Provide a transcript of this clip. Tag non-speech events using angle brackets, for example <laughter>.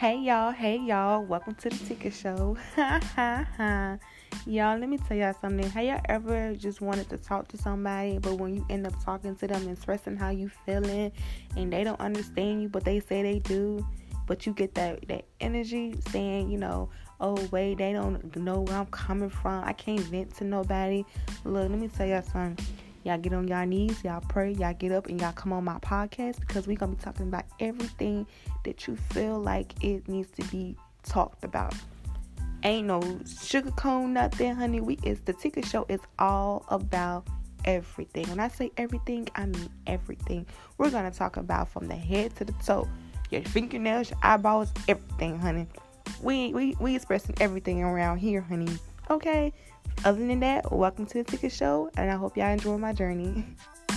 Hey y'all, hey y'all, welcome to the Ticket Show. <laughs> Y'all, let me tell y'all something. Have y'all ever just wanted to talk to somebody, but when you end up talking to them and expressing how you feeling, and they don't understand you, but they say they do, but you get that that energy saying, you know, oh wait, they don't know where I'm coming from. I can't vent to nobody. Look, let me tell y'all something. Y'all get on y'all knees, y'all pray, y'all get up and y'all come on my podcast because we're gonna be talking about everything that you feel like it needs to be talked about. Ain't no sugar cone nothing, honey. We it's the ticket show It's all about everything. When I say everything, I mean everything. We're gonna talk about from the head to the toe. Your fingernails, your eyeballs, everything, honey. We we we expressing everything around here, honey. Okay. Other than that, welcome to the ticket show, and I hope y'all enjoy my journey. <laughs>